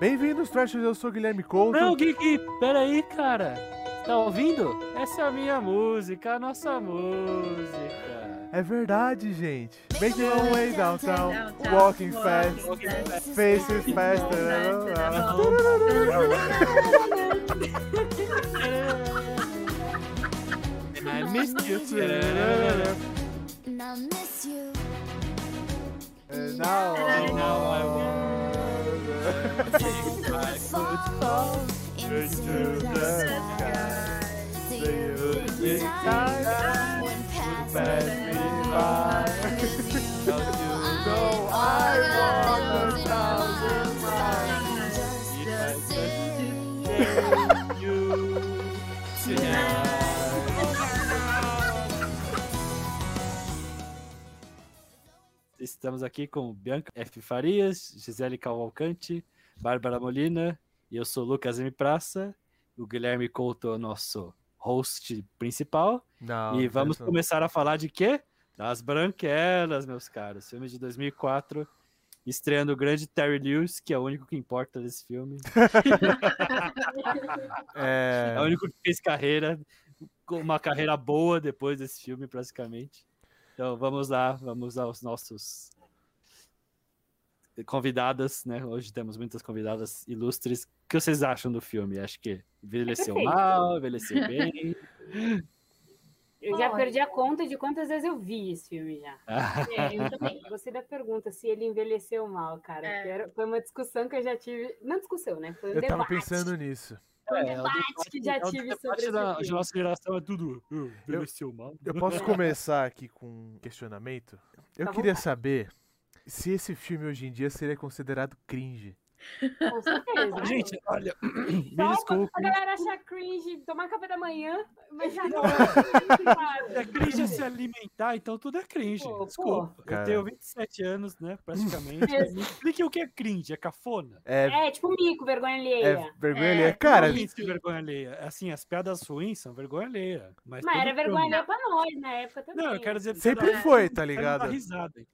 Bem-vindos, Trashers, eu sou o Guilherme Couto. Não, Gui, peraí, cara. Tá ouvindo? Essa é a minha música, a nossa música. É verdade, gente. Make your way downtown, walking fast, faces faster. I missed you. And I miss you. And now, Now I want Estamos aqui com Bianca F. Farias, Gisele Cavalcante, Bárbara Molina e eu sou Lucas M. Praça. O Guilherme Couto é o nosso host principal. Não, e vamos não. começar a falar de quê? Das Branquelas, meus caros. Filme de 2004, estreando o grande Terry Lewis, que é o único que importa desse filme. É, É o único que fez carreira, uma carreira boa depois desse filme, praticamente. Então vamos lá, vamos aos nossos convidadas, né? Hoje temos muitas convidadas ilustres. O que vocês acham do filme? Acho que envelheceu perfeito. mal, envelheceu bem. Eu já Olha. perdi a conta de quantas vezes eu vi esse filme já. É, eu também. Gostei da pergunta se ele envelheceu mal, cara. É. Foi uma discussão que eu já tive. Não discussão, né? Foi um eu debate. tava pensando nisso. Foi um É, o debate que já É o tive sobre esse da, filme. de nossa geração é tudo. "Uh, envelheceu mal. Eu posso começar aqui com um questionamento? Eu Tá queria vontade. saber se esse filme hoje em dia seria considerado cringe. Com certeza. Gente, olha, me Só desculpe. A galera acha cringe tomar café da manhã, mas já não. É cringe é se alimentar, então tudo é cringe. Pô, Desculpa. Cara. Eu tenho 27 anos, né? Praticamente. Me explique o que é cringe, é cafona. É, É, tipo mico, vergonha é alheia. vergonha É, alheia. Cara, Não existe vergonha alheia. Assim, as piadas ruins são vergonha alheia. Mas, Mas era vergonha alheia pra nós na época também. Não, eu quero dizer sempre piada foi, tá ligado?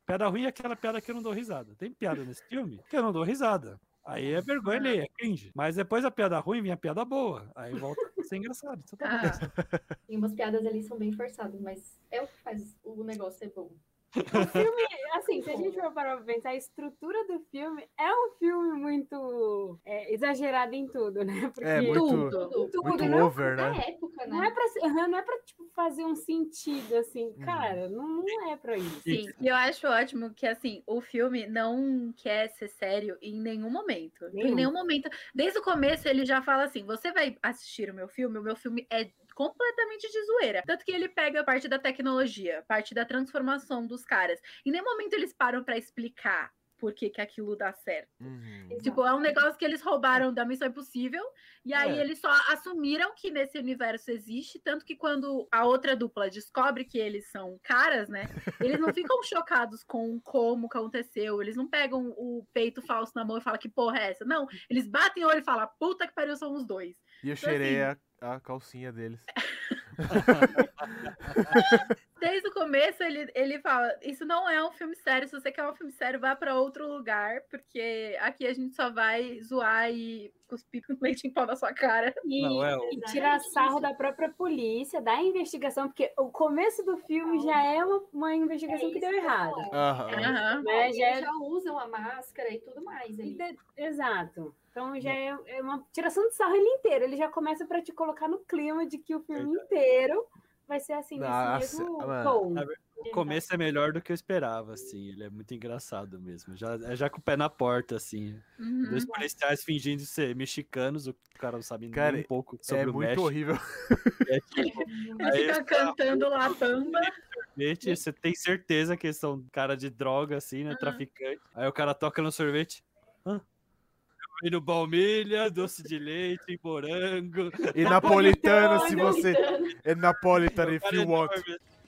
Piada ruim é aquela piada que eu não dou risada. Tem piada nesse filme que eu não dou risada. Aí é vergonha alheia, é cringe. Mas depois da piada ruim vem a piada boa. Aí volta a ser engraçado. Tá. Ah, tem umas piadas ali que são bem forçadas, mas é o que faz o negócio ser bom. O filme, assim, se a gente for parar pra pensar, a estrutura do filme é um filme muito é, exagerado em tudo, né? Porque É, muito- Tudo. tudo, muito não, over, Na né? época, não né? é pra, não é pra tipo, fazer um sentido, assim. Uhum. Cara, não, não é pra isso. Sim, e eu acho ótimo que, assim, o filme não quer ser sério em nenhum momento. Em Nenhum. nenhum momento. Desde o começo, ele já fala assim: você vai assistir o meu filme, o meu filme é completamente de zoeira. Tanto que ele pega parte da tecnologia, parte da transformação dos caras. Em nenhum momento eles param pra explicar por que, que aquilo dá certo. Uhum. Tipo, é um negócio que eles roubaram da Missão Impossível, e aí É. eles só assumiram que nesse universo existe, tanto que quando a outra dupla descobre que eles são caras, né? Eles não ficam chocados com como aconteceu, eles não pegam o peito falso na mão e falam que porra é essa. Não, eles batem o olho e falam, puta que pariu, são os dois. E eu Então, cheirei assim- a, a calcinha deles. Desde o começo ele, ele fala: Isso não é um filme sério. Se você quer um filme sério, vá pra outro lugar, porque aqui a gente só vai zoar e cuspir leite em pau na sua cara. E, Não, é o- e tirar sarro da própria polícia, da investigação, porque o começo do filme já é uma, uma investigação que deu errado. Aham. Aham. Né? Já é Eles já usam a máscara e tudo mais E ali. de- Exato. Então já é, é uma tiração de sarro ele inteiro. Ele já começa pra te colocar no clima de que o filme inteiro vai ser assim, nesse Nossa, mesmo mano. tom. O começo é melhor do que eu esperava, assim. Ele é muito engraçado mesmo. Já, é já com o pé na porta, assim. Uhum. Dois policiais fingindo ser mexicanos, o cara não sabe Cara, nem um pouco sobre É o muito México. horrível. É tipo, Ele fica cantando lá bamba. sorvete, você tem certeza que eles são cara de droga, assim, né? Aham. Traficante. Aí o cara toca no sorvete. Hã? E no baunilha, doce de leite, morango. E napolitano, se você. É napolitano if you want.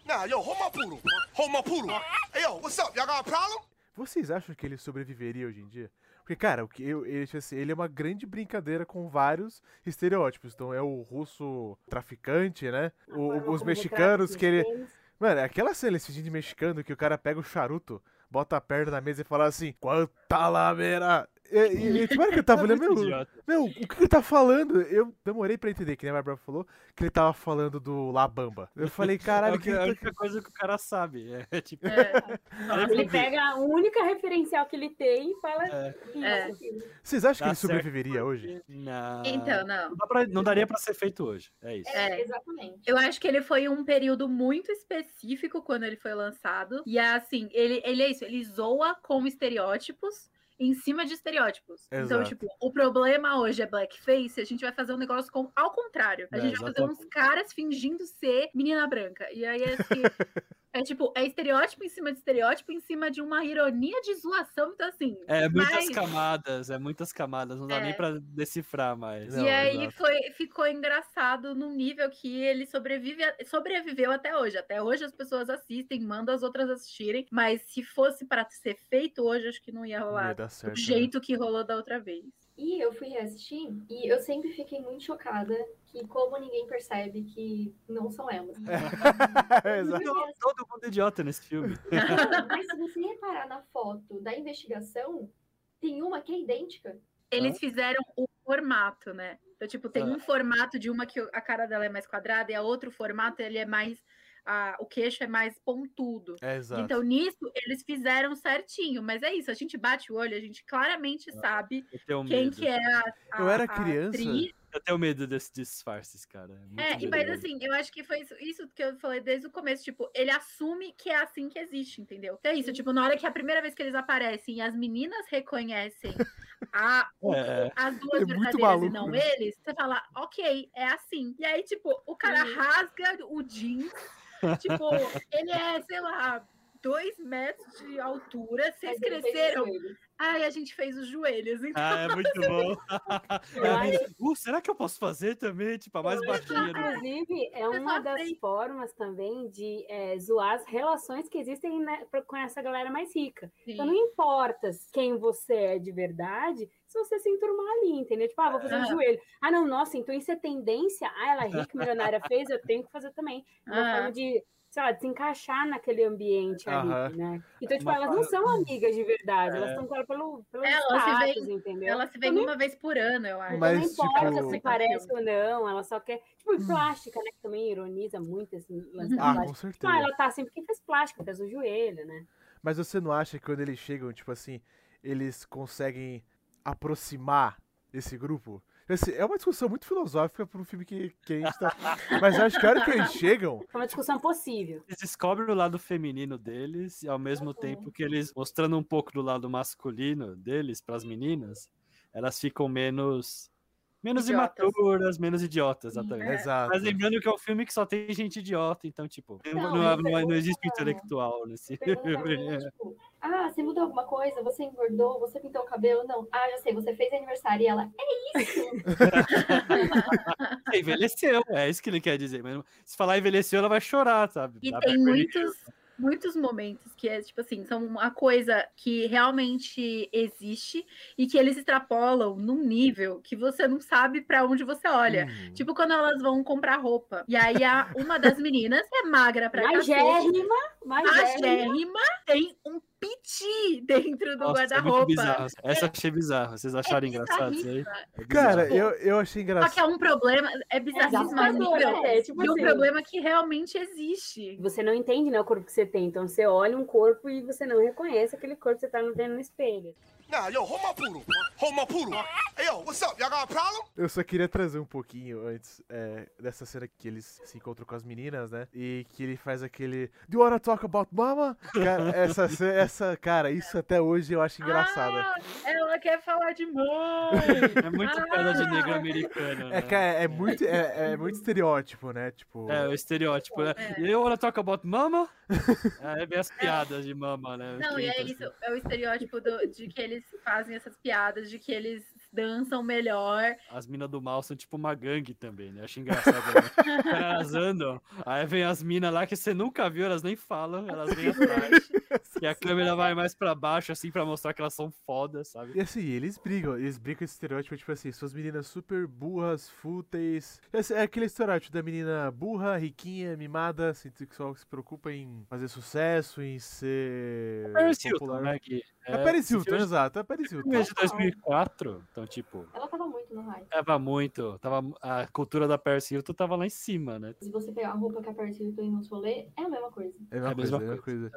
Nah, yo, hold my poodle. Hold my poodle. Hey, yo, what's up? Y'all got a problem? Vocês acham que ele sobreviveria hoje em dia? Porque, cara, o que eu, ele, tipo assim, ele é uma grande brincadeira com vários estereótipos. Então é o russo traficante, né? O- A forma os mexicanos que ele. Mano, aquela cena, esse de mexicano que o cara pega o charuto, bota a perna na mesa e fala assim, quanta lameira. E, e, e tipo, hora que eu tava olhando, meu, meu, o que que ele tá falando? Eu demorei pra entender, que nem a Bárbara falou, que ele tava falando do Labamba. Eu falei, É caralho, o que que- a ele única coisa que o cara sabe. É, tipo, É, Ele pega a única referencial que ele tem e fala É. É. Vocês acham que Dá ele certo sobreviveria hoje? Não. então, não. Não, dá pra- não daria pra ser feito hoje. É isso. É. Exatamente. Eu acho que ele foi um período muito específico quando ele foi lançado. E assim, ele, ele é isso, ele zoa com estereótipos em cima de estereótipos. Então, Exato. tipo, o problema hoje é blackface, a gente vai fazer um negócio com, ao contrário. A É, gente vai fazer uns caras fingindo ser menina branca. E aí é, assim, é tipo, é estereótipo em cima de estereótipo, em cima de uma ironia de zoação. Então, assim. É muitas mas- camadas, é muitas camadas, não dá É. nem pra decifrar mais. Não, e aí exato. foi, ficou engraçado num nível que ele sobrevive, sobreviveu até hoje. Até hoje as pessoas assistem, mandam as outras assistirem, mas se fosse para ser feito hoje, acho que não ia Não rolar ia certo. do né? jeito que rolou da outra vez. E eu fui reassistir e eu sempre fiquei muito chocada que como ninguém percebe que não são elas. Exato. Todo, mundo é idiota nesse filme. Mas se você reparar na foto da investigação, tem uma que é idêntica. Eles fizeram o formato, né? Então, tipo, tem Ah. um formato de uma que a cara dela é mais quadrada e a outro formato ele é mais. A- o queixo é mais pontudo. É, exato. Então, nisso, eles fizeram certinho. Mas é isso, a gente bate o olho, a gente claramente sabe Eu tenho quem medo. que é a, a Eu era criança. atriz. Eu tenho medo desses disfarces, cara. É, e mas assim, eu acho que foi isso, isso que eu falei desde o começo, tipo, ele assume que é assim que existe, entendeu? Então é isso, tipo, na hora que a primeira vez que eles aparecem e as meninas reconhecem a, É. as duas É verdadeiras maluco, e não né? eles, você fala, ok, é assim. E aí, tipo, o cara Sim. rasga o jeans, tipo, ele é, sei lá, dois metros de altura, vocês cresceram. Ai, a gente fez os joelhos, então. Ah, é muito bom. Acho- uh, será que eu posso fazer também? Tipo, a mais baixinha. né? Inclusive, é uma das formas também de é, zoar as relações que existem né, com essa galera mais rica. Então não importa quem você é de verdade, se você se enturmar ali, entendeu? Tipo, ah, vou fazer um Ah. joelho. Ah, não, nossa, então isso é tendência. Ah, ela é rica, milionária, fez, eu tenho que fazer também. É Uma Ah. forma de, sei lá, de se encaixar naquele ambiente ali, né? Então, tipo, Uma elas não são amigas de verdade, elas É. estão com ela pelo, pelo É, elas se status, veem- entendeu? Ela se vê Então, uma vez por ano, eu acho. Mas, não importa tipo- se parece ou não, ela só quer. Tipo, e plástica, né? Que também ironiza muito esse lance da Ah, plástica. com Ah, certeza. ela tá assim porque fez plástica, fez o joelho, né? Mas você não acha que quando eles chegam, tipo assim, eles conseguem aproximar esse grupo? Assim, é uma discussão muito filosófica para um filme que, que a gente tá. Mas eu acho que a hora que eles chegam. É uma discussão possível. Eles descobrem o lado feminino deles e ao mesmo tempo que eles mostrando um pouco do lado masculino deles para as meninas, elas ficam menos menos Idiotas. imaturas, menos idiotas, exatamente. Exato. Mas lembrando que é um filme que só tem gente idiota, então, tipo, não, Não, não, mas não- existe intelectual nesse filme. tipo, ah, você mudou alguma coisa? Você engordou? Você pintou o cabelo? Não. Ah, já sei, você fez aniversário. E ela, é isso. É, envelheceu, é isso que ele quer dizer. Mas se falar envelheceu, ela vai chorar, sabe? E Dá tem muitos, muitos momentos que é, tipo assim, são uma coisa que realmente existe e que eles extrapolam num nível que você não sabe pra onde você olha. Hum. Tipo quando elas vão comprar roupa. E aí a, uma das meninas é magra pra Mais cacete. gérrima, mais A gérrima. gérrima tem um piti dentro do é guarda-roupa. bizarro. Essa eu achei bizarro. Vocês acharam É engraçado isso aí? É Cara, eu, eu achei Só que engraçado. é um problema, é assustador, nível. né? É, tipo e um assim. problema que realmente existe. Você não entende né, o corpo que você tem. Então você olha um corpo e você não reconhece aquele corpo que você tá vendo no espelho. Now, yo, hold my poodle. Hold my poodle. Hey, yo, what's up? Y'all got a problem? Eu só queria trazer um pouquinho antes é, dessa cena que eles se encontram com as meninas, né? E que ele faz aquele. Do you wanna talk about mama? Cara, essa, essa, cara, isso até hoje eu acho engraçado. Ah, ela quer falar de mãe. É muito Ah! de negro americano. É né? que é, é muito, é, é muito estereótipo, né? Tipo. É, o estereótipo, né? É. E eu wanna talk about mama? É, bem as piadas de mama, né? Não, e é isso, é o estereótipo do- de que eles fazem essas piadas, de que eles dançam melhor. As minas do mal são tipo uma gangue também, né? Acho engraçado. Né? Elas andam, aí vem as minas lá que você nunca viu, elas nem falam, elas vêm atrás. e a câmera vai mais pra baixo, assim, pra mostrar que elas são fodas, sabe? E assim, eles brigam, eles brigam com esse estereótipo, tipo assim, suas meninas super burras, fúteis. Esse é aquele estereótipo da menina burra, riquinha, mimada, assim, que só se preocupa em fazer sucesso, em ser Paris Hilton, popular. né? Que É, Paris esse Hilton, exato, é Paris esse Hilton. é de 2004, então, tipo, Ela tava muito no hype. tava muito. Tava, a cultura da Paris Hilton tava lá em cima, né? Se você pegar a roupa que a Paris Hilton nos rolê, é a mesma coisa. É a mesma É a coisa, é mesma a mesma coisa.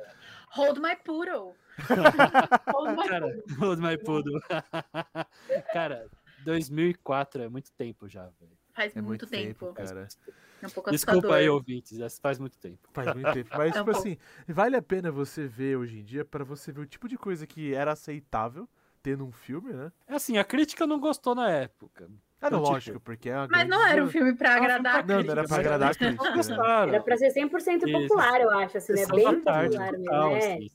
Hold my poodle. Hold my Cara, Hold My Poodle. Cara, 2004 é muito tempo já, velho. Faz É muito, tempo. cara. É um pouco Desculpa aí, ouvintes, faz muito tempo. Faz muito tempo. Mas, É um tipo pouco. assim, vale a pena você ver hoje em dia pra você ver o tipo de coisa que era aceitável ter num filme, né? É assim, a crítica não gostou na época. Ah, não, tipo, lógico, porque é Mas grande não era um filme pra É agradar. pra Não, não era pra agradar a crítica, né? Era pra ser 100% Isso. popular, eu acho, assim, né? Bem popular mesmo, né? assim?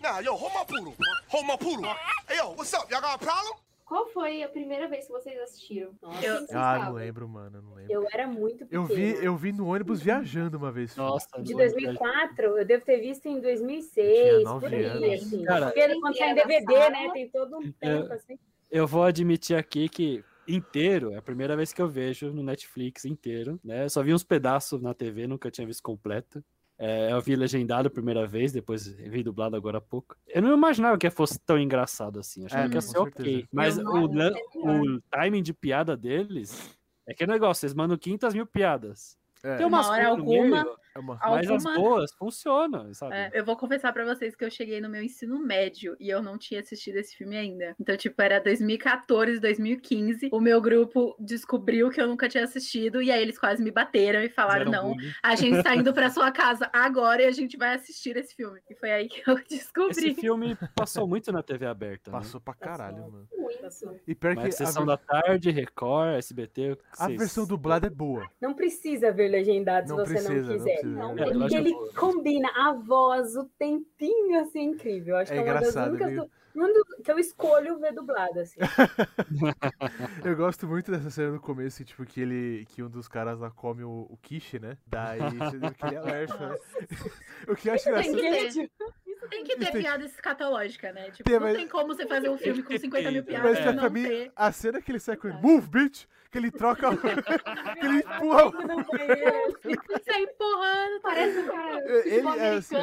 Nah, yo, hold my poodle. Hold my poodle. Hey, yo, what's up? Y'all got a problem? Qual foi a primeira vez que vocês assistiram? Nossa, Eu- Ah, não lembro, mano, não lembro. Eu era muito pequena. Eu vi, eu vi no ônibus viajando uma vez. Nossa, De não- 2004, eu devo ter visto em Eu 2006, tinha nove por aí, anos. assim. Cara, Porque quando sai em DVD, sala. né? Tem todo um tempo, assim. Eu vou admitir aqui que inteiro é a primeira vez que eu vejo no Netflix inteiro, né? Eu só vi uns pedaços na TV, nunca tinha visto completo. É, eu vi legendado a primeira vez, depois vi dublado agora há pouco. Eu não imaginava que fosse tão engraçado assim. Achava É, que ia ser ok. certeza. Mas Eu o, é o timing de piada deles é que negócio, vocês mandam 500 mil piadas. É, Tem umas Uma hora alguma, meio, é mas as boas funcionam, sabe? É, eu vou confessar pra vocês que eu cheguei no meu ensino médio e eu não tinha assistido esse filme ainda. Então, tipo, era 2014, 2015. O meu grupo descobriu que eu nunca tinha assistido e aí eles quase me bateram e falaram: não, bullying. a gente tá indo pra sua casa agora e a gente vai assistir esse filme. E foi aí que eu descobri. Esse filme passou muito na TV aberta. né? Passou pra caralho, mano. Muito. E pior que Mas a, Sessão ver- da Tarde, Record, SBT. a vocês- versão dublada é boa. Não precisa ver legendado se Não você precisa, não não quiser. precisa. Não, é É, acho ele boa. combina a voz, o tempinho, assim, incrível. Acho É que é uma das engraçado, únicas um que eu escolho ver dublado, assim. Eu gosto muito dessa cena no começo, tipo, que ele. que um dos caras lá come o, o quiche, né? Daí você vê que ele é alérgico, né? O que eu acho engraçado. Tem que ter Tem- piada escatológica, né? Tipo, Tem, não mas- tem como você fazer um filme com que 50 mil piadas Mas pra, não mim, ter. a cena que ele sai com ele, move, bitch! Que ele troca. que ele empurra. assim. Sai empurrando? Parece um cara Ele- tipo é, assim.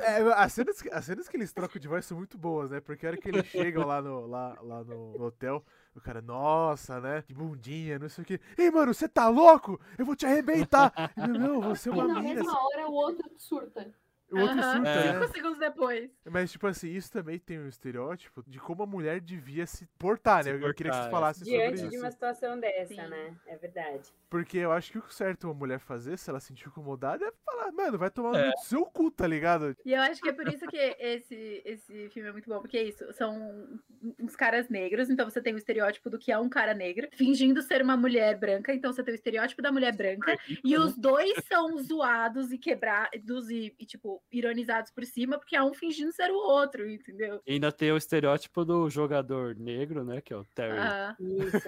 É, as, cenas, que- as cenas que eles trocam de voz são muito boas, né? Porque a hora que eles chegam lá no, lá, lá no, hotel, o cara, nossa, né? Que bundinha, não sei o quê. Ei, mano, você tá louco? Eu vou te arrebentar! Ele, não, você é E uma na mina. mesma hora o outro surta. O outro Aham, surta, É. né? Cinco segundos depois. Mas, tipo assim, isso também tem um estereótipo de como a mulher devia se portar, Se né? Eu queria que você portar, falasse sobre Diante isso. de uma situação dessa, Sim. né? É verdade. Porque eu acho que o certo uma mulher fazer, se ela se sentir incomodada, é falar, mano, vai tomar É. no seu cu, tá ligado? E eu acho que é por isso que esse, esse filme é muito bom, porque é isso, são uns caras negros, então você tem o estereótipo do que é um cara negro, fingindo ser uma mulher branca, então você tem o estereótipo da mulher branca, e os dois são zoados e quebrados e, e, tipo, ironizados por cima, porque é um fingindo ser o outro, entendeu? E ainda tem o estereótipo do jogador negro, né? Que é o Terry, Ah, Isso.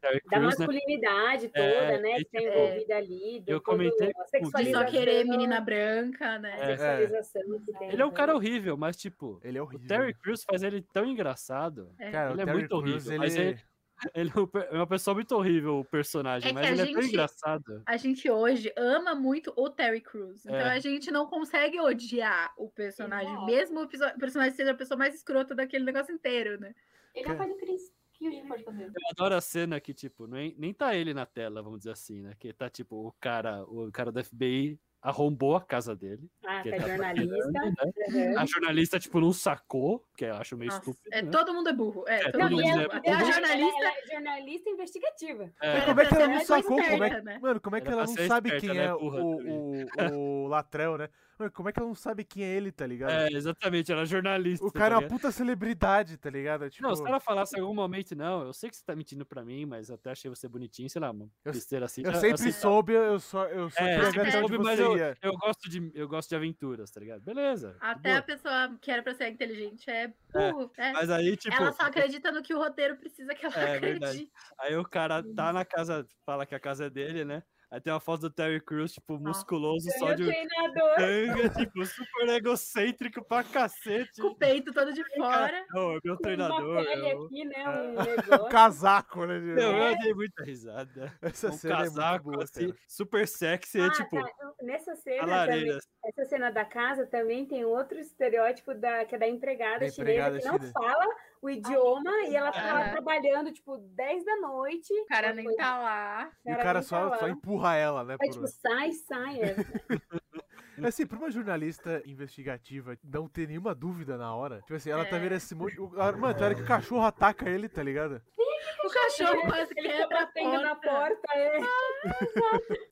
Terry Da né? masculinidade toda, É, né? Que tá tipo, envolvida ali. do eu comentei o de só querer menina branca, né? a sexualização que tem. Ele é um né? cara horrível, mas tipo, Ele é o horrível. Terry Crews faz ele tão engraçado. É. Cara, ele o é Terry muito Crews, horrível, mas ele... Ele é é uma pessoa muito horrível, o personagem, É mas ele é tão gente- engraçado. A gente hoje ama muito o Terry Crews. Então É. a gente não consegue odiar o personagem, Exato. mesmo o personagem seja a pessoa mais escrota daquele negócio inteiro, né? Ele é o pai do Chris. O que a gente pode fazer? Eu adoro a cena que, tipo, nem, nem tá ele na tela, vamos dizer assim, né? Que tá, tipo, o cara, o cara do FBI arrombou a casa dele. Ah, que é tá jornalista. paquerando, Uhum. A jornalista, tipo, não sacou, que eu acho meio Nossa, estúpido. é, né? todo mundo é burro. É, É, todo todo Não, mundo e é ela, burro. é a ela- jornalista. ela é jornalista investigativa. É, Mas como é que ela não sacou? Como é, né? Mano, como é que ela pra não sabe esperta, quem né, é o, o, o Latrell, né? Mano, como é que ela não sabe quem é ele, tá ligado? é, exatamente, era jornalista. o tá cara é uma puta celebridade, tá ligado? Tipo, Não, se ela falasse em algum momento, não, eu sei que você tá mentindo pra mim, mas até achei você bonitinho, sei lá, uma Eu- besteira assim. eu já- sempre aceitava. soube, eu só, eu só É, eu sempre soube, mas você eu, eu, gosto de, eu gosto de aventuras, tá ligado? Beleza. Até boa. a pessoa que era pra ser inteligente é burro. é. Mas aí, tipo, ela só acredita no que o roteiro precisa que ela É, verdade. acredite. aí o cara tá na casa, fala que a casa é dele, né? Aí tem uma foto do Terry Crews, tipo, musculoso, Tem só de treinador. tanga, tipo, super egocêntrico pra cacete. Com o peito todo de fora. Não, é meu com uma treinador. pele Eu, aqui, né? Um O negócio. casaco, né? de- eu, eu dei muita risada. Essa um cena é casaco, muito boa, assim, cara. super sexy, é Ah, tipo, tá. Nessa cena também, essa cena da casa também tem outro estereótipo da, que é da empregada, Da chinesa empregada que não chinesa. fala o idioma e ela tá lá Aham. trabalhando, tipo, 10 da noite. O cara nem coisa- tá lá. E o cara nem só, tá só empurra ela, né? É por- tipo, sai, sai. É. Assim, pra uma jornalista investigativa não ter nenhuma dúvida na hora, tipo assim, ela tá É. vendo esse monte. Mano, tem hora que o cachorro ataca ele, tá ligado? O cachorro quase Ele tá quebra a batendo na porta. porta. É.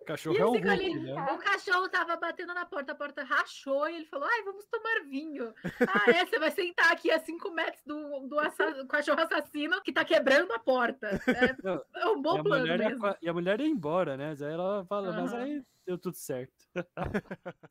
O cachorro E é um fico ali, Hulk, né? o cachorro tava batendo na porta, a porta rachou e ele falou: Ai, vamos tomar vinho. Ah, é, você vai sentar aqui a 5 metros do, do assa- cachorro assassino que tá quebrando a porta. É, é um E bom a, plano ia, e a mulher ia embora, né? Aí ela fala, mas Aham. aí deu tudo certo.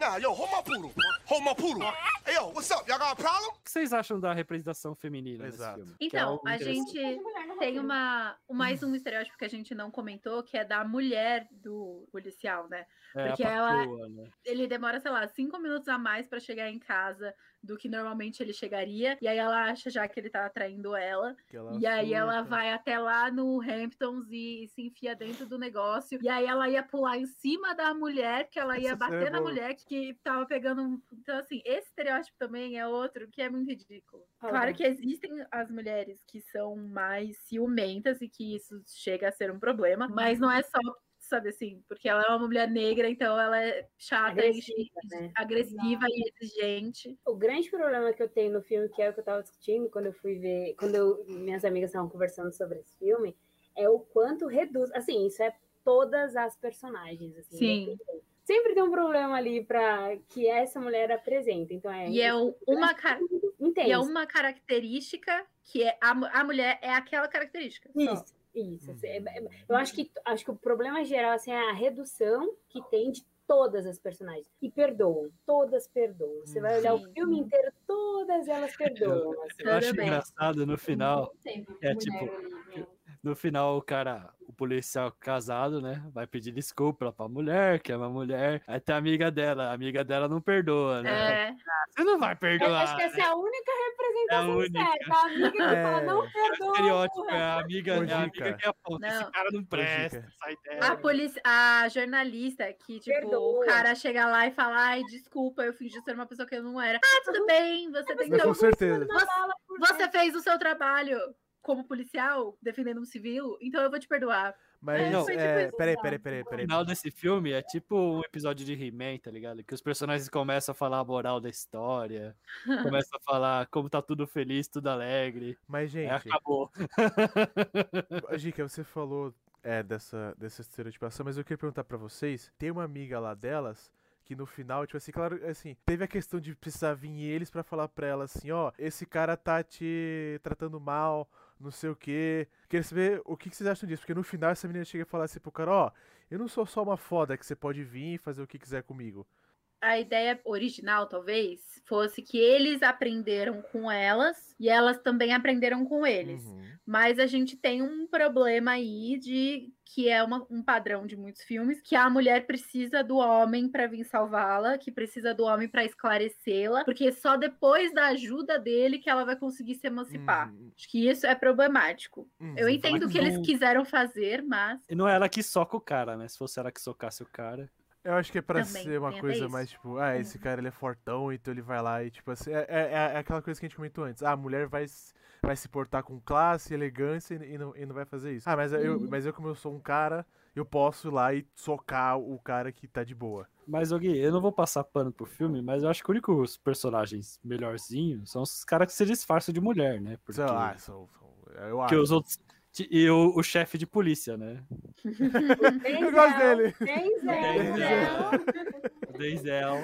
Now, yo, hold my poodle. Hold my poodle. Hey, yo, what's up? Y'all got a problem? O que vocês acham da representação feminina Exato. nesse filme? É Então, algo a gente tem uma, um- mais um estereótipo que a gente não comentou, que é da mulher do policial, né? É, porque ela- patroa, né? Ele demora, sei lá, cinco minutos a mais pra chegar em casa do que normalmente ele chegaria. E aí ela acha já que ele tá atraindo ela. Ela E aí ela surta. vai até lá no Hamptons e se enfia dentro do negócio. E aí ela ia pular em cima da mulher, que ela ia cena é bater na boa. mulher que, tava pegando. um- Então, assim, esse estereótipo também é outro que é muito ridículo. Ah, Claro que existem as mulheres que são mais ciumentas e que isso chega a ser um problema, mas não é só. Sabe assim, porque ela é uma mulher negra, então ela é chata, Agressiva, e- né? agressiva e exigente. O grande problema que eu tenho no filme, que é o que eu tava discutindo quando eu fui ver, quando eu- minhas amigas estavam conversando sobre esse filme, é o quanto reduz. Assim, isso é todas as personagens. Assim, Sim. né? Sempre tem um problema ali para que essa mulher apresenta. Então é. E é um- uma, ca- Intenso. e é uma característica que é a, a mulher é aquela característica. só. Isso, assim, é- é- Eu acho que, acho que o problema geral assim, é a redução que tem de todas as personagens. E perdoam, todas perdoam. Você vai olhar o Sim. filme inteiro, todas elas perdoam. assim. Eu acho Tudo bem. engraçado no final. É, tipo, né? No final, o cara, o policial casado, né? Vai pedir desculpa pra mulher, que é uma mulher. Aí tem a amiga dela, a amiga dela não perdoa, né? É, Você não vai Eu perdoar. acho que essa é a única É a representação única. certa. A amiga que fala, É. não É perdoa. estereótipo, é a amiga, é a amiga que aponta. Esse Não. cara não presta, sai a, dela. polici- a jornalista que, tipo, Perdoa. o cara chega lá e fala, ai, desculpa, eu fingi ser uma pessoa que eu não era. Ah, tudo bem, você tem Mas que... com certeza. Por Você fez o seu trabalho como policial, defendendo um civil, então eu vou te perdoar. Mas, Não, foi tipo é, isso, peraí, sabe? peraí, peraí, O peraí. final desse filme é tipo um episódio de He-Man, tá ligado? Que os personagens começam a falar a moral da história, começam a falar como tá tudo feliz, tudo alegre. Mas, gente, acabou. Gica, você falou é, dessa, dessa estereotipação, mas eu queria perguntar pra vocês: tem uma amiga lá delas que no final, tipo assim, claro, assim, teve a questão de precisar vir eles pra falar pra ela assim: ó, esse cara tá te tratando mal, não sei o quê. Queria saber o que, vocês acham disso, porque no final essa menina chega e fala assim pro cara: ó, eu não sou só uma foda que você pode vir e fazer o que quiser comigo. A ideia original, talvez, fosse que eles aprenderam com elas e elas também aprenderam com eles. Uhum. Mas a gente tem um problema aí de que é uma- um padrão de muitos filmes, que a mulher precisa do homem para vir salvá-la, que precisa do homem para esclarecê-la, porque só depois da ajuda dele que ela vai conseguir se emancipar. Uhum. Acho que isso é problemático. Uhum. Eu entendo o que eles não- quiseram fazer, mas E não é ela que soca o cara, né? Se fosse ela que socasse o cara. Eu acho que é pra Também, ser uma coisa isso. mais tipo, ah, esse cara ele é fortão, então ele vai lá e tipo assim, é, é, é aquela coisa que a gente comentou antes. Ah, a mulher vai, vai se portar com classe, elegância e, e não, e não vai fazer isso. Ah, mas eu, Uhum. mas eu, como eu sou um cara, eu posso ir lá e socar o cara que tá de boa. Mas, Gui, eu não vou passar pano pro filme, mas eu acho que os únicos personagens melhorzinhos são os caras que se disfarçam de mulher, né? Porque, Sei lá, são, são- eu porque acho. os outros. E o, o chefe de polícia, né? Eu gosto dele. Denzel. Denzel.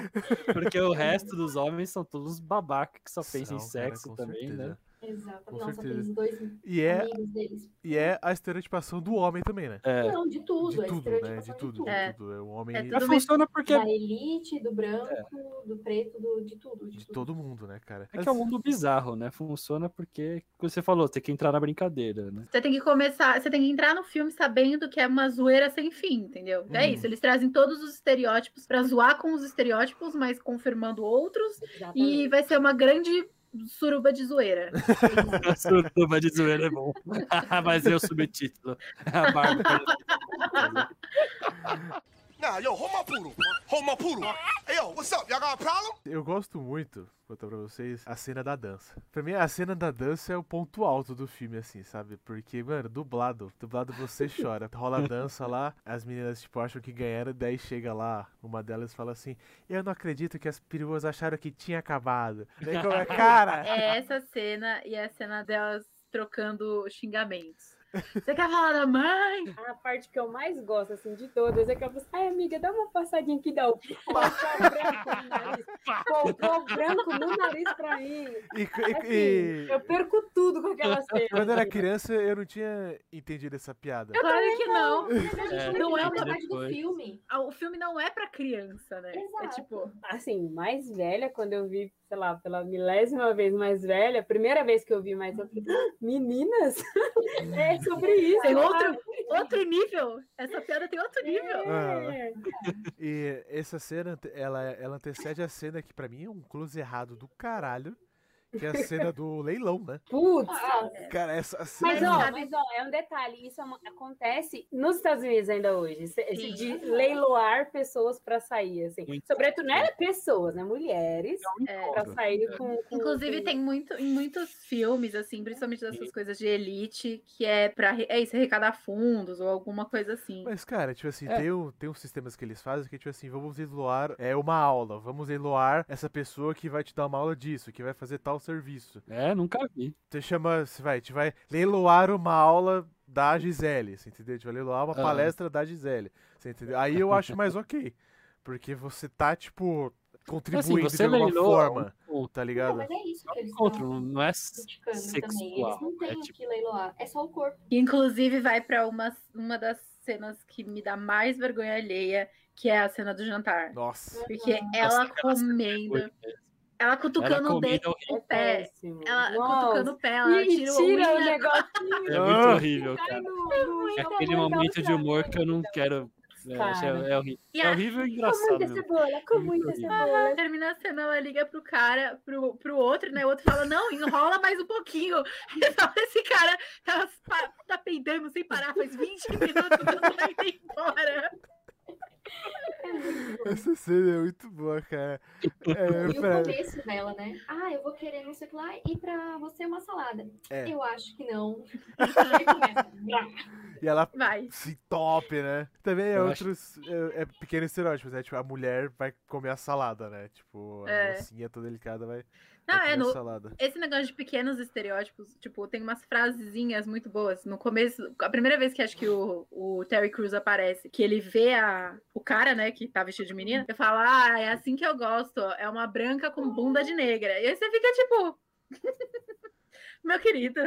Porque o resto dos homens são todos babaca que só pensam em sexo também, certeza. né? Exato. Com Nossa, certeza. aqueles dois E é, deles. e é a estereotipação do homem também, né? É. Não, de tudo. De é tudo, né? estereotipação De tudo, É. de tudo. É o homem É de funciona porque Da elite, do branco, do preto, do, de tudo. De, tudo. todo mundo, né, cara? é que é um mundo bizarro, né? Funciona porque, como você falou, tem que entrar na brincadeira, né? Você tem que começar, você tem que entrar no filme sabendo que é uma zoeira sem fim, entendeu? É Uhum. isso, eles trazem todos os estereótipos pra zoar com os estereótipos, mas confirmando outros, Exatamente. e vai ser uma grande suruba de zoeira. A surtuba de zoeira é bom. Mas é o subtítulo. A Bárbara. Nah, yo, hold my poodle. Hold my poodle. Hey, yo, what's up? Y'all got a problem? Eu gosto muito, vou contar pra vocês, a cena da dança. Pra mim, a cena da dança é o ponto alto do filme, assim, sabe? Porque, mano, dublado. Dublado você chora. Rola a dança lá, as meninas, tipo, acham que ganharam, daí chega lá, uma delas fala assim, eu não acredito que as peruas acharam que tinha acabado. Daí como é, cara... É essa cena e a cena delas trocando xingamentos. Você quer falar da mãe? A parte que eu mais gosto, assim, de todas, é que eu falo assim, ai, amiga, dá uma passadinha aqui, dá o pó branco no nariz. Pô, pó branco no nariz pra mim. E, Assim, e- eu perco tudo com aquela cena. quando eu era criança, eu não tinha entendido essa piada. Claro que não. Mas a gente É, não, é é uma parte do filme. Ah, O filme não é pra criança, né? É Exato. tipo, Assim, mais velha, quando eu vi, sei lá, pela milésima vez mais velha, primeira vez que eu vi mais, eu falei, "Ah, meninas, é sobre isso. tem outro, outro nível. Essa piada tem outro nível. É. E essa cena, ela, ela antecede a cena que pra mim é um close errado do caralho, que é a cena do leilão, né? Putz, Ah, Cara, essa cena... Mas, Mas ó, mas, ó, é um detalhe, isso é uma- acontece nos Estados Unidos ainda hoje, esse- de leiloar pessoas pra sair, assim. Muito. Sobretudo, não é pessoas, né? Mulheres, É. pra sair com... com- Inclusive, com- tem muito, em muitos filmes, assim, principalmente dessas coisas de elite, que é pra é isso, arrecadar fundos ou alguma coisa assim. Mas, cara, tipo assim, É. tem, um, tem uns sistemas que eles fazem que, tipo assim, vamos leiloar é, uma aula, vamos leiloar essa pessoa que vai te dar uma aula disso, que vai fazer tal serviço. É, nunca vi. Você chama, você vai, te vai leiloar uma aula da Gisele, você entendeu? A gente vai leiloar uma Aham. palestra da Gisele, você entendeu? Aí eu acho mais ok, porque você tá, tipo, contribuindo Assim, você de alguma forma, um ponto, tá Não, ligado? mas é isso que eles estão não é criticando também. Eles sexual. não têm É o tipo, que leiloar. É só o corpo. Inclusive, vai pra uma, uma das cenas que me dá mais vergonha alheia, que é a cena do jantar. Nossa. Porque Nossa, ela cena comendo, foi- ela cutucando Ela o dedo, comendo o pé. péssimo. Ela Nossa. cutucando o pé, ela E tira, tira o negocinho. É Ah. muito horrível, cai cara. no- no É chão, aquele vai dar um momento de humor que eu não quero. É, Cara. é horrível. E É horrível e Com engraçado. muita mesmo. cebola, com muita horrível. cebola. Termina a cena, ela liga pro cara, pro, pro outro, né? O outro fala, não, enrola mais um pouquinho. Esse cara tá, tá peidando sem parar faz 20 minutos, não vai ir embora. Essa cena é muito boa, cara. É, E o pra- começo dela, né? Ah, eu vou querer não sei o que lá e pra você uma salada. É. Eu acho que não. E ela Vai. se top, né? Também é Eu acho- outros é, é pequenos estereótipos, né? Tipo, a mulher vai comer a salada, né? Tipo, a É. mocinha toda delicada vai, Não, é no, salada. esse negócio de pequenos estereótipos, tipo, tem umas frasezinhas muito boas. No começo, a primeira vez que acho que o, o Terry Crews aparece, que ele vê a, o cara, né, que tá vestido de menina, ele fala, ah, é assim que eu gosto, é uma branca com bunda de negra. E aí você fica tipo, meu querido,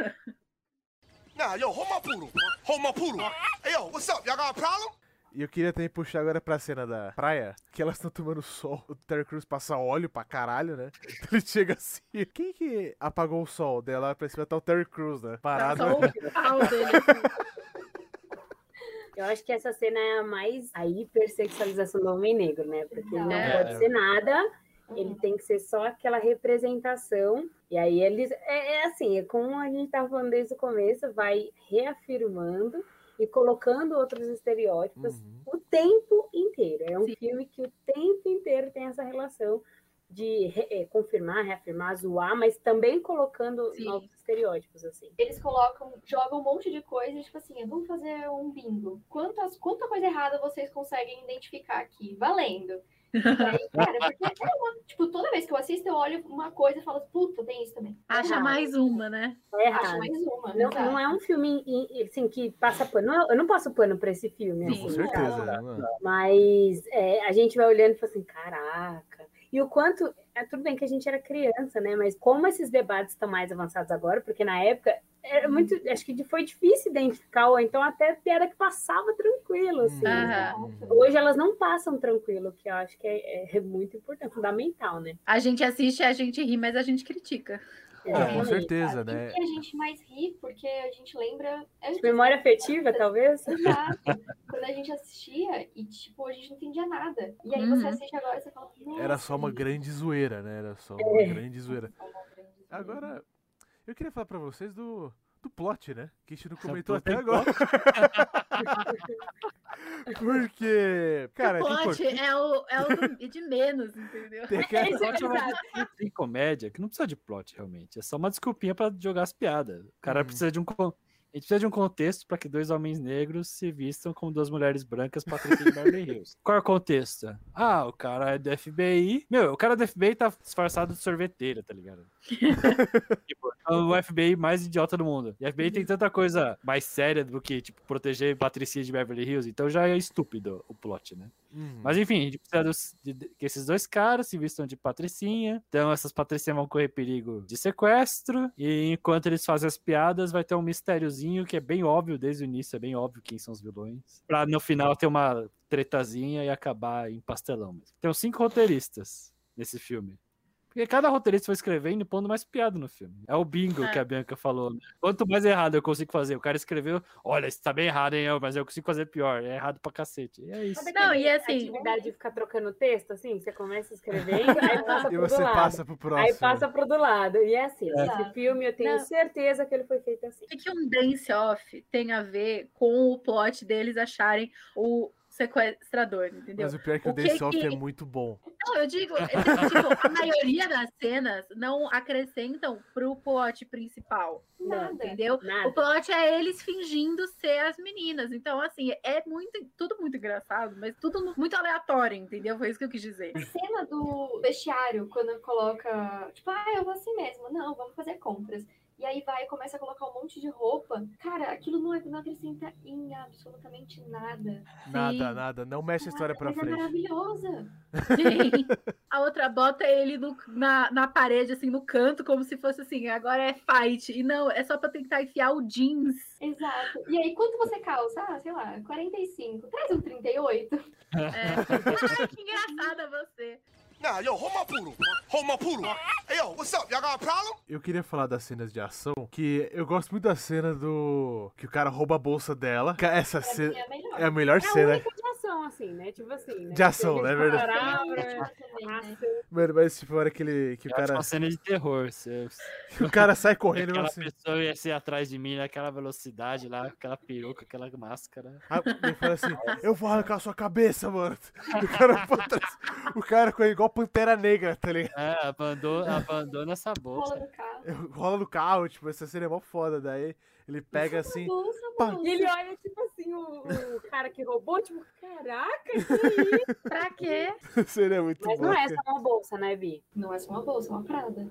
Nah, yo, hold my poodle. Hold my poodle. Hey, yo, what's up? Y'all got a problem? E eu queria também puxar agora pra cena da praia, que elas estão tomando sol. O Terry Crews passa óleo pra caralho, né? Então ele chega assim. Quem que apagou o sol dela pra cima tá o Terry Crews, né? tá Parado. só o pau dele. Eu acho que essa cena é a mais a hipersexualização do homem negro, né? Porque não É. pode ser nada, ele tem que ser só aquela representação. E aí eles. É, é assim, é como a gente estava falando desde o começo, vai reafirmando e colocando outros estereótipos Uhum. o tempo inteiro. É um Sim. filme que o tempo inteiro tem essa relação de re- é, confirmar, reafirmar, zoar, mas também colocando Sim. novos estereótipos, assim. Eles colocam, jogam um monte de coisa, tipo assim, vamos fazer um bingo. Quantas, quanta coisa errada vocês conseguem identificar aqui? Valendo. Aí, cara, porque é uma, tipo, toda vez que eu assisto, eu olho uma coisa e falo, puta, tem isso também. Acha mais uma, né? É errado. mais uma. Não, não é um filme assim, que passa pano. Não, Eu não passo pano pra esse filme, Sim. Com assim, certeza, sabe? né? Mas é, a gente vai olhando e fala assim, caraca. E o quanto. É tudo bem que a gente era criança, né? Mas como esses debates estão mais avançados agora, porque na época era muito. Acho que foi difícil identificar, ou então até piada que passava tranquilo, assim. Aham. Hoje elas não passam tranquilo, que eu acho que é, é muito importante, fundamental, né? A gente assiste, a gente ri, mas a gente critica. Ah, com certeza, né? E a gente mais ri porque a gente lembra. antes, Memória afetiva, talvez? Exato. Quando a gente assistia e, tipo, a gente não entendia nada. E aí você Uhum. assiste agora e você fala. Era só uma "Nossa, grande zoeira, né? Era só uma É. grande zoeira. uma grande zoeira." Agora, eu queria falar pra vocês do, do plot, né? Que a gente não comentou tem até agora. Porque, cara, o é plot é o, é o do- de menos, entendeu? Tem Plot é uma exato. desculpa em comédia que não precisa de plot, realmente. É só uma desculpinha pra jogar as piadas. O cara Uhum. precisa de um. A gente precisa de um contexto para que dois homens negros se vistam como duas mulheres brancas para de Beverly Hills. Qual é o contexto? Ah, o cara é do FBI. Meu, o cara do FBI tá disfarçado de sorveteira, tá ligado? tipo, é o FBI mais idiota do mundo. E o FBI tem tanta coisa mais séria do que, tipo, proteger Patricia de Beverly Hills. Então já é estúpido o plot, né? Uhum. Mas enfim, a gente precisa dos- de, de- que esses dois caras se vistam de patricinha. Então essas patricinhas vão correr perigo de sequestro. E enquanto eles fazem as piadas, vai ter um mistériozinho que é bem óbvio desde o início, é bem óbvio quem são os vilões. Pra no final ter uma tretazinha e acabar em pastelão. Tem uns cinco roteiristas nesse filme. Porque cada roteirista foi escrevendo e pondo mais piada no filme. É o bingo que a Bianca falou. né? Quanto mais errado eu consigo fazer. O cara escreveu, olha, isso tá bem errado, hein? Mas eu consigo fazer pior. É errado pra cacete. E é isso. Sabe Não, e assim- atividade de ficar trocando texto, assim? Você começa escrevendo, aí passa E pro você do lado. passa pro próximo. Aí passa pro do lado. E é assim, Exato. esse filme eu tenho Não. certeza que ele foi feito assim. O que, que um dance-off tem a ver com o plot deles acharem o sequestrador, entendeu? Mas o pior é que o, O que é muito bom. Não, eu digo, é, tipo, a maioria das cenas não acrescentam pro plot principal, Nada. entendeu? O Nada. plot é eles fingindo ser as meninas. Então, assim, é muito, tudo muito engraçado, mas tudo muito aleatório, entendeu? Foi isso que eu quis dizer. A cena do vestiário, quando coloca, tipo, ah, eu vou assim mesmo. Não, vamos fazer compras. E aí vai e começa a colocar um monte de roupa. Cara, aquilo não, é, não acrescenta em absolutamente nada. Nada, Sim. nada. Não mexe a história pra Mas é frente. maravilhosa. Sim. A outra bota ele no- na, na parede, assim, no canto, como se fosse assim, agora é fight. E não, é só pra tentar enfiar o jeans. Exato. E aí, quanto você calça? Ah, sei lá, 45. Traz um 38. É. Ai, que engraçada você. Nah, yo, hold my poodle. Hold my poodle. Hey, yo, what's up? Y'all got a problem? Eu queria falar das cenas de ação, que eu gosto muito da cena do... Que o cara rouba a bolsa dela. Essa cena é a melhor. é a melhor É a cena. única de ação, assim, né? Tipo assim, né? De ação, a né? É verdade. Também, pra- também, né? ação. Mano, mas tipo, a hora que ele... Que o cara, uma cena de terror. O cara sai correndo e aquela assim... pessoa ia ser atrás de mim naquela velocidade lá, aquela peruca, aquela máscara. Ah, Ele fala assim, eu vou arrancar sua cabeça, mano. O cara, o cara com igual Pantera Negra, tá ligado? É, abandona, abandona essa Rola bolsa. no carro. Rola no carro, tipo, essa cena é mó foda. Daí ele pega assim, Bolsa, pá. E ele olha, tipo assim, o, o cara que roubou, tipo, caraca, que isso? Pra quê? a cena é muito Mas não é só uma bolsa, né, Bi? Não é só uma bolsa, é uma prada.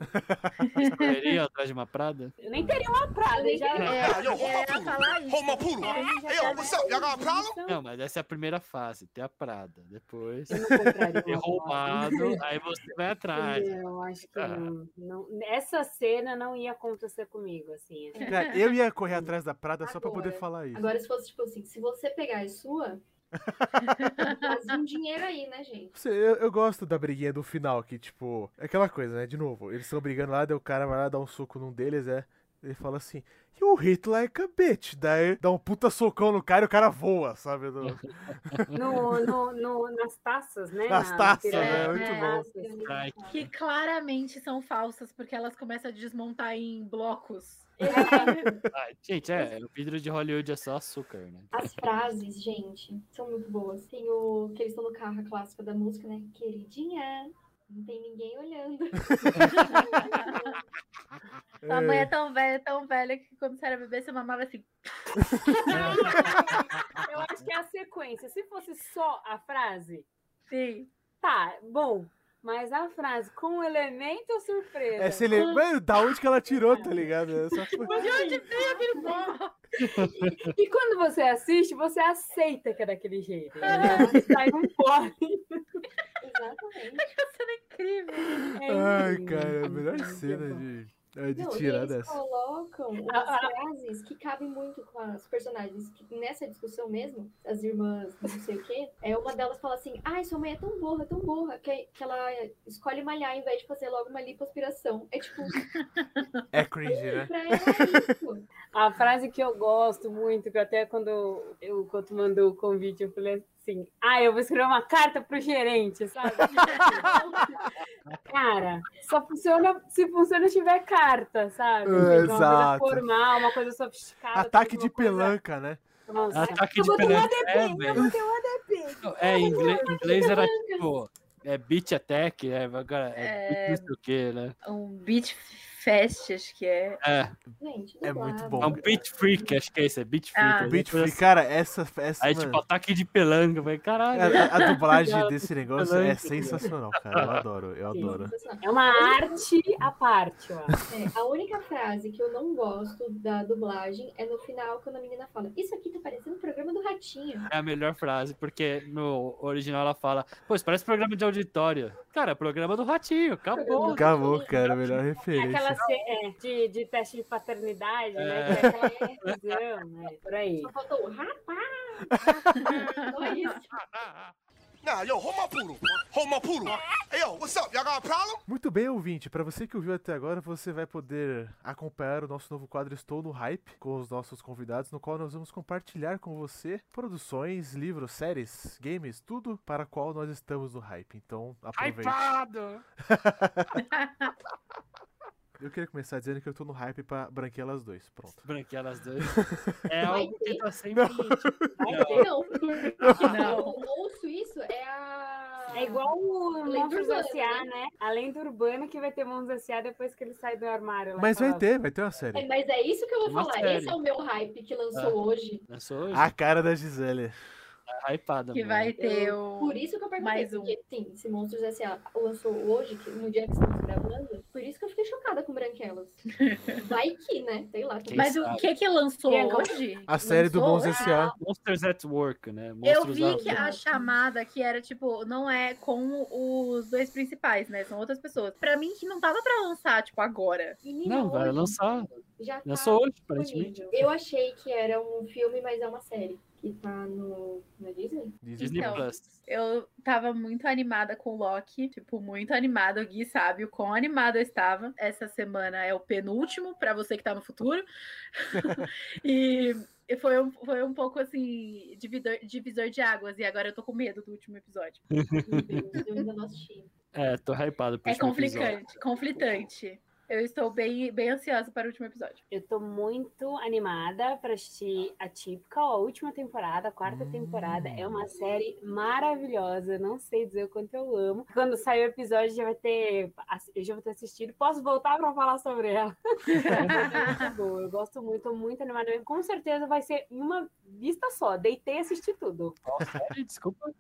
Vocês correriam atrás de uma Prada? Eu nem teria uma prada, já É, eu hold my ia poodle. falar isso. Hold my poodle. Hey, yo, what's up? Y'all got a problem? Não, mas essa é a primeira fase, ter a Prada. Depois, ter roubado, aí você vai atrás. Eu acho que Ah. não, não- Essa cena não ia acontecer comigo, assim. Cara, eu ia correr atrás da Prada só pra poder Agora. falar isso. Agora, se fosse tipo assim, se você pegar a sua, faz um dinheiro aí, né, gente? Eu, eu gosto da briguinha do final, que, tipo, é aquela coisa, né? De novo, eles estão brigando lá, daí o cara vai lá dar um soco num deles, é. Ele fala assim, you hit like a bitch. Daí dá um puta socão no cara e o cara voa, sabe? No, no, no- nas taças, né? Nas na- taças, né? Muito nas bom. taças. Strike. Que claramente são falsas, porque elas começam a desmontar em blocos. Ah, gente, é, o vidro de Hollywood é só açúcar, né? As frases, gente, são muito boas. Tem o que eles estão no carro, a clássica da música, né? Queridinha, não tem ninguém olhando. Sua mãe é tão velha, tão velha, que quando você era bebê, você mamava assim. Eu acho que é a sequência. Se fosse só a frase, Sim. tá, bom. Mas a frase com elemento ou surpresa? É, se ele... Mano, da onde que ela tirou, tá ligado? É só... De onde veio aquele pó? E quando você assiste, você aceita que é daquele jeito. né? Sai um pó. Exatamente. Essa cena é incrível. É Ai, cara, a é melhor cena de, é de Não, e tirar eles dessa. colocam umas Ah, ah. frases que cabem muito com as personagens. Que nessa discussão mesmo, as irmãs, não sei o quê, é uma delas fala assim: ai, sua mãe é tão burra, tão burra, que, que ela escolhe malhar ao invés de fazer logo uma lipoaspiração. É tipo, É cringe, né? pra ela é isso. A frase que eu gosto muito, que até quando eu quando mandou o convite, eu falei assim, ah, eu vou escrever uma carta pro gerente, sabe? Cara, só funciona se funciona se tiver carta, sabe? É, Uma coisa exato. formal, uma coisa sofisticada. Ataque de coisa- pelanca, né? Nossa. Ataque Eu de um pelanca. ADP, É, eu ter um ADP. Não, É, em inglês, inglês era tipo. É beat attack, é, agora é, beat não sei o que, né? Um beat fest, acho que é. É, Gente, É muito dublado. bom. é um beat freak, acho que é esse, é beat freak. Ah. Beat Free, assim. cara, essa. essa Aí, mano, tipo, ataque de pelanca, eu falei, caralho. a, a dublagem Cara, desse negócio é sensacional, cara. Eu adoro, eu adoro. Sensacional. É uma arte à parte, ó. É, a única frase que eu não gosto da dublagem é no final, quando a menina fala: Isso aqui tá parecendo o programa do Ratinho. É a melhor frase, porque no original ela fala, pô, isso parece programa de auditório. Cara, é programa do Ratinho, acabou. Acabou, cara, melhor É referência. aquela ce- é, de, de teste de paternidade, né? É. Que é aquela né? Por aí. Só faltou o rapaz. Só isso. Nah, yo, hold my poodle. Hold my poodle. Hey, yo, what's up? Y'all got a problem? Muito bem, ouvinte. Pra você que ouviu até agora, você vai poder acompanhar o nosso novo quadro Estou no Hype com os nossos convidados, no qual nós vamos compartilhar com você produções, livros, séries, games, tudo para qual nós estamos no hype. Então, aproveite. Hypado! Eu queria começar dizendo que eu tô no hype pra Branquelas 2. Pronto. Branquelas dois. É Vai algo que ter? tá sempre. Vai ter. Não, Não. eu ouço isso, é a. É igual o Monstros S.A., né? né? Além do Urbano, que vai ter Monstros S.A. depois que ele sai do armário. lá Mas vai ter, vai ter uma É, série. mas é isso que eu vou Uma falar. série. Esse é o meu hype que lançou Ah. hoje. Lançou hoje? A cara da Gisele. Tá hypada, Que mano. vai ter o. Por isso que eu perguntei, Mais um. porque sim, se Monstros S.A. lançou hoje, que- no dia que estamos gravando, por isso que eu fiquei chocada com Branquelas. Vai que, né? Sei lá. Quem Mas o sabe? que que lançou hoje? A série do Lançou Monstros hoje? S.A. Monsters at Work, né? Eu Monstros vi at que a chamada que era, tipo, não é com os dois principais, né? São outras pessoas. Pra mim, que não tava pra lançar, tipo, agora. Menina, Não, vai lançar. Já tá Lançou hoje, aparentemente. Eu achei que era um filme, mas é uma série. Que tá no. Na Disney? Disney Então, Plus. Eu tava muito animada com o Loki, tipo, muito animada. O Gui sabe o quão animada eu estava. Essa semana é o penúltimo, pra você que tá no futuro. e foi um, foi um pouco assim, dividor, divisor de águas. E agora eu tô com medo do último episódio. Meu Deus, eu ainda não assisti. É, tô hypado por É último episódio. conflitante. Eu estou bem, bem ansiosa para o último episódio. Eu tô muito animada pra assistir a Typical, a última temporada, a quarta Hum. temporada. É uma série maravilhosa, não sei dizer o quanto eu amo. Quando sair o episódio, já vai ter. Eu já vou ter assistido. Posso voltar pra falar sobre ela? É muito boa, eu gosto muito, tô muito animada. Com certeza vai ser em uma vista só. Deitei e assisti tudo. Série? Desculpa.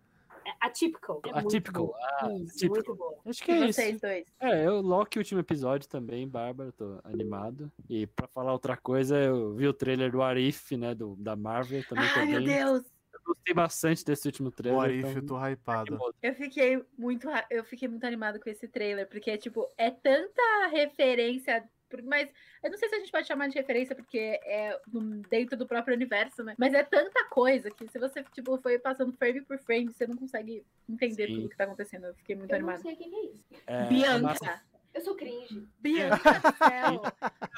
Atypical. É muito Atypical. Ah, Isso, Atypical. muito boa. Acho que E é isso. vocês dois. É, eu Loki, último episódio também, Bárbara, tô animado. E pra falar outra coisa, eu vi o trailer do Arif, né, do, da Marvel, também Ai, meu bem- Deus! Eu gostei bastante desse último trailer. O Arif, então- eu tô hypado. Eu fiquei muito, eu fiquei muito animada com esse trailer, porque tipo, é tanta referência, mas eu não sei se a gente pode chamar de referência porque é dentro do próprio universo, né? Mas é tanta coisa que se você tipo foi passando frame por frame, você não consegue entender Sim. tudo que tá acontecendo. Eu fiquei muito Eu não animada. sei o que que é isso. É, é Bianca, massa- Eu sou cringe. Bianca do céu.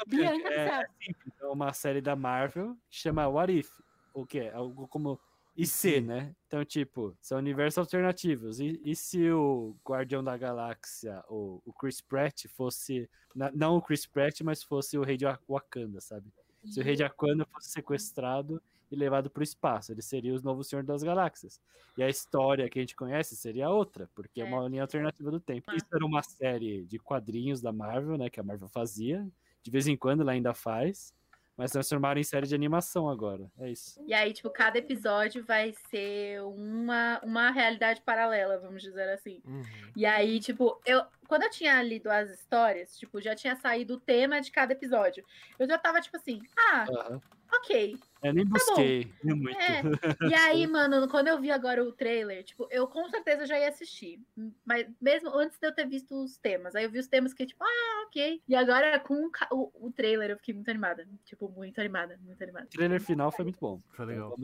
Bianca do é, céu. é simples, é uma série da Marvel que chama What If, o que é algo como e se, né? Então, tipo, são universos alternativos. E, e se o Guardião da Galáxia, o, o Chris Pratt, fosse. não o Chris Pratt, mas fosse o rei de Wa- Wakanda, sabe? Se o rei de Wakanda fosse sequestrado e levado para o espaço, ele seria o novo Senhor das Galáxias. E a história que a gente conhece seria outra, porque é, É. uma linha alternativa do tempo. Ah. Isso era uma série de quadrinhos da Marvel, né? Que a Marvel fazia. De vez em quando ela ainda faz. Mas transformaram em série de animação agora. É isso. E aí, tipo, cada episódio vai ser uma, uma realidade paralela, vamos dizer assim. Uhum. E aí, tipo, eu quando eu tinha lido as histórias, tipo, já tinha saído o tema de cada episódio. Eu já tava tipo assim, ah, Aham. ok. Eu nem bom. busquei. nem muito. É, E aí, mano, quando eu vi agora o trailer, tipo, eu com certeza já ia assistir. Mas mesmo antes de eu ter visto os temas. Aí eu vi os temas que, tipo, ah, ok. E agora com o, o, trailer eu fiquei muito animada. Tipo, muito animada, muito animada. O trailer final foi muito bom. Foi legal.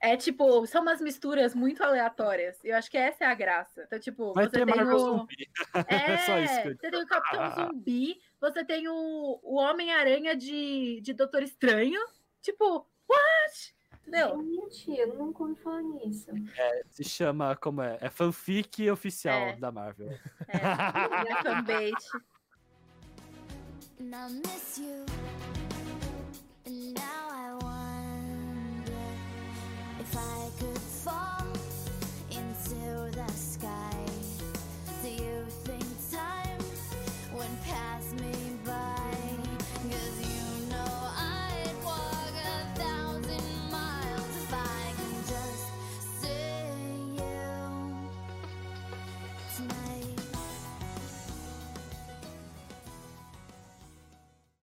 É tipo, são umas misturas muito aleatórias. Eu acho que essa é a graça. Então, tipo, Vai você ter tem o. Zumbi. É, Só isso eu- você tem o Capitão Zumbi, você tem o, o Homem-Aranha de, de Doutor Estranho. Tipo, what? Entendeu? Gente, eu nunca ouvi falar nisso. Se chama, como é? É fanfic oficial É. da Marvel. É, é fanbait. And I miss you. And now I wonder if I could fall into the sky.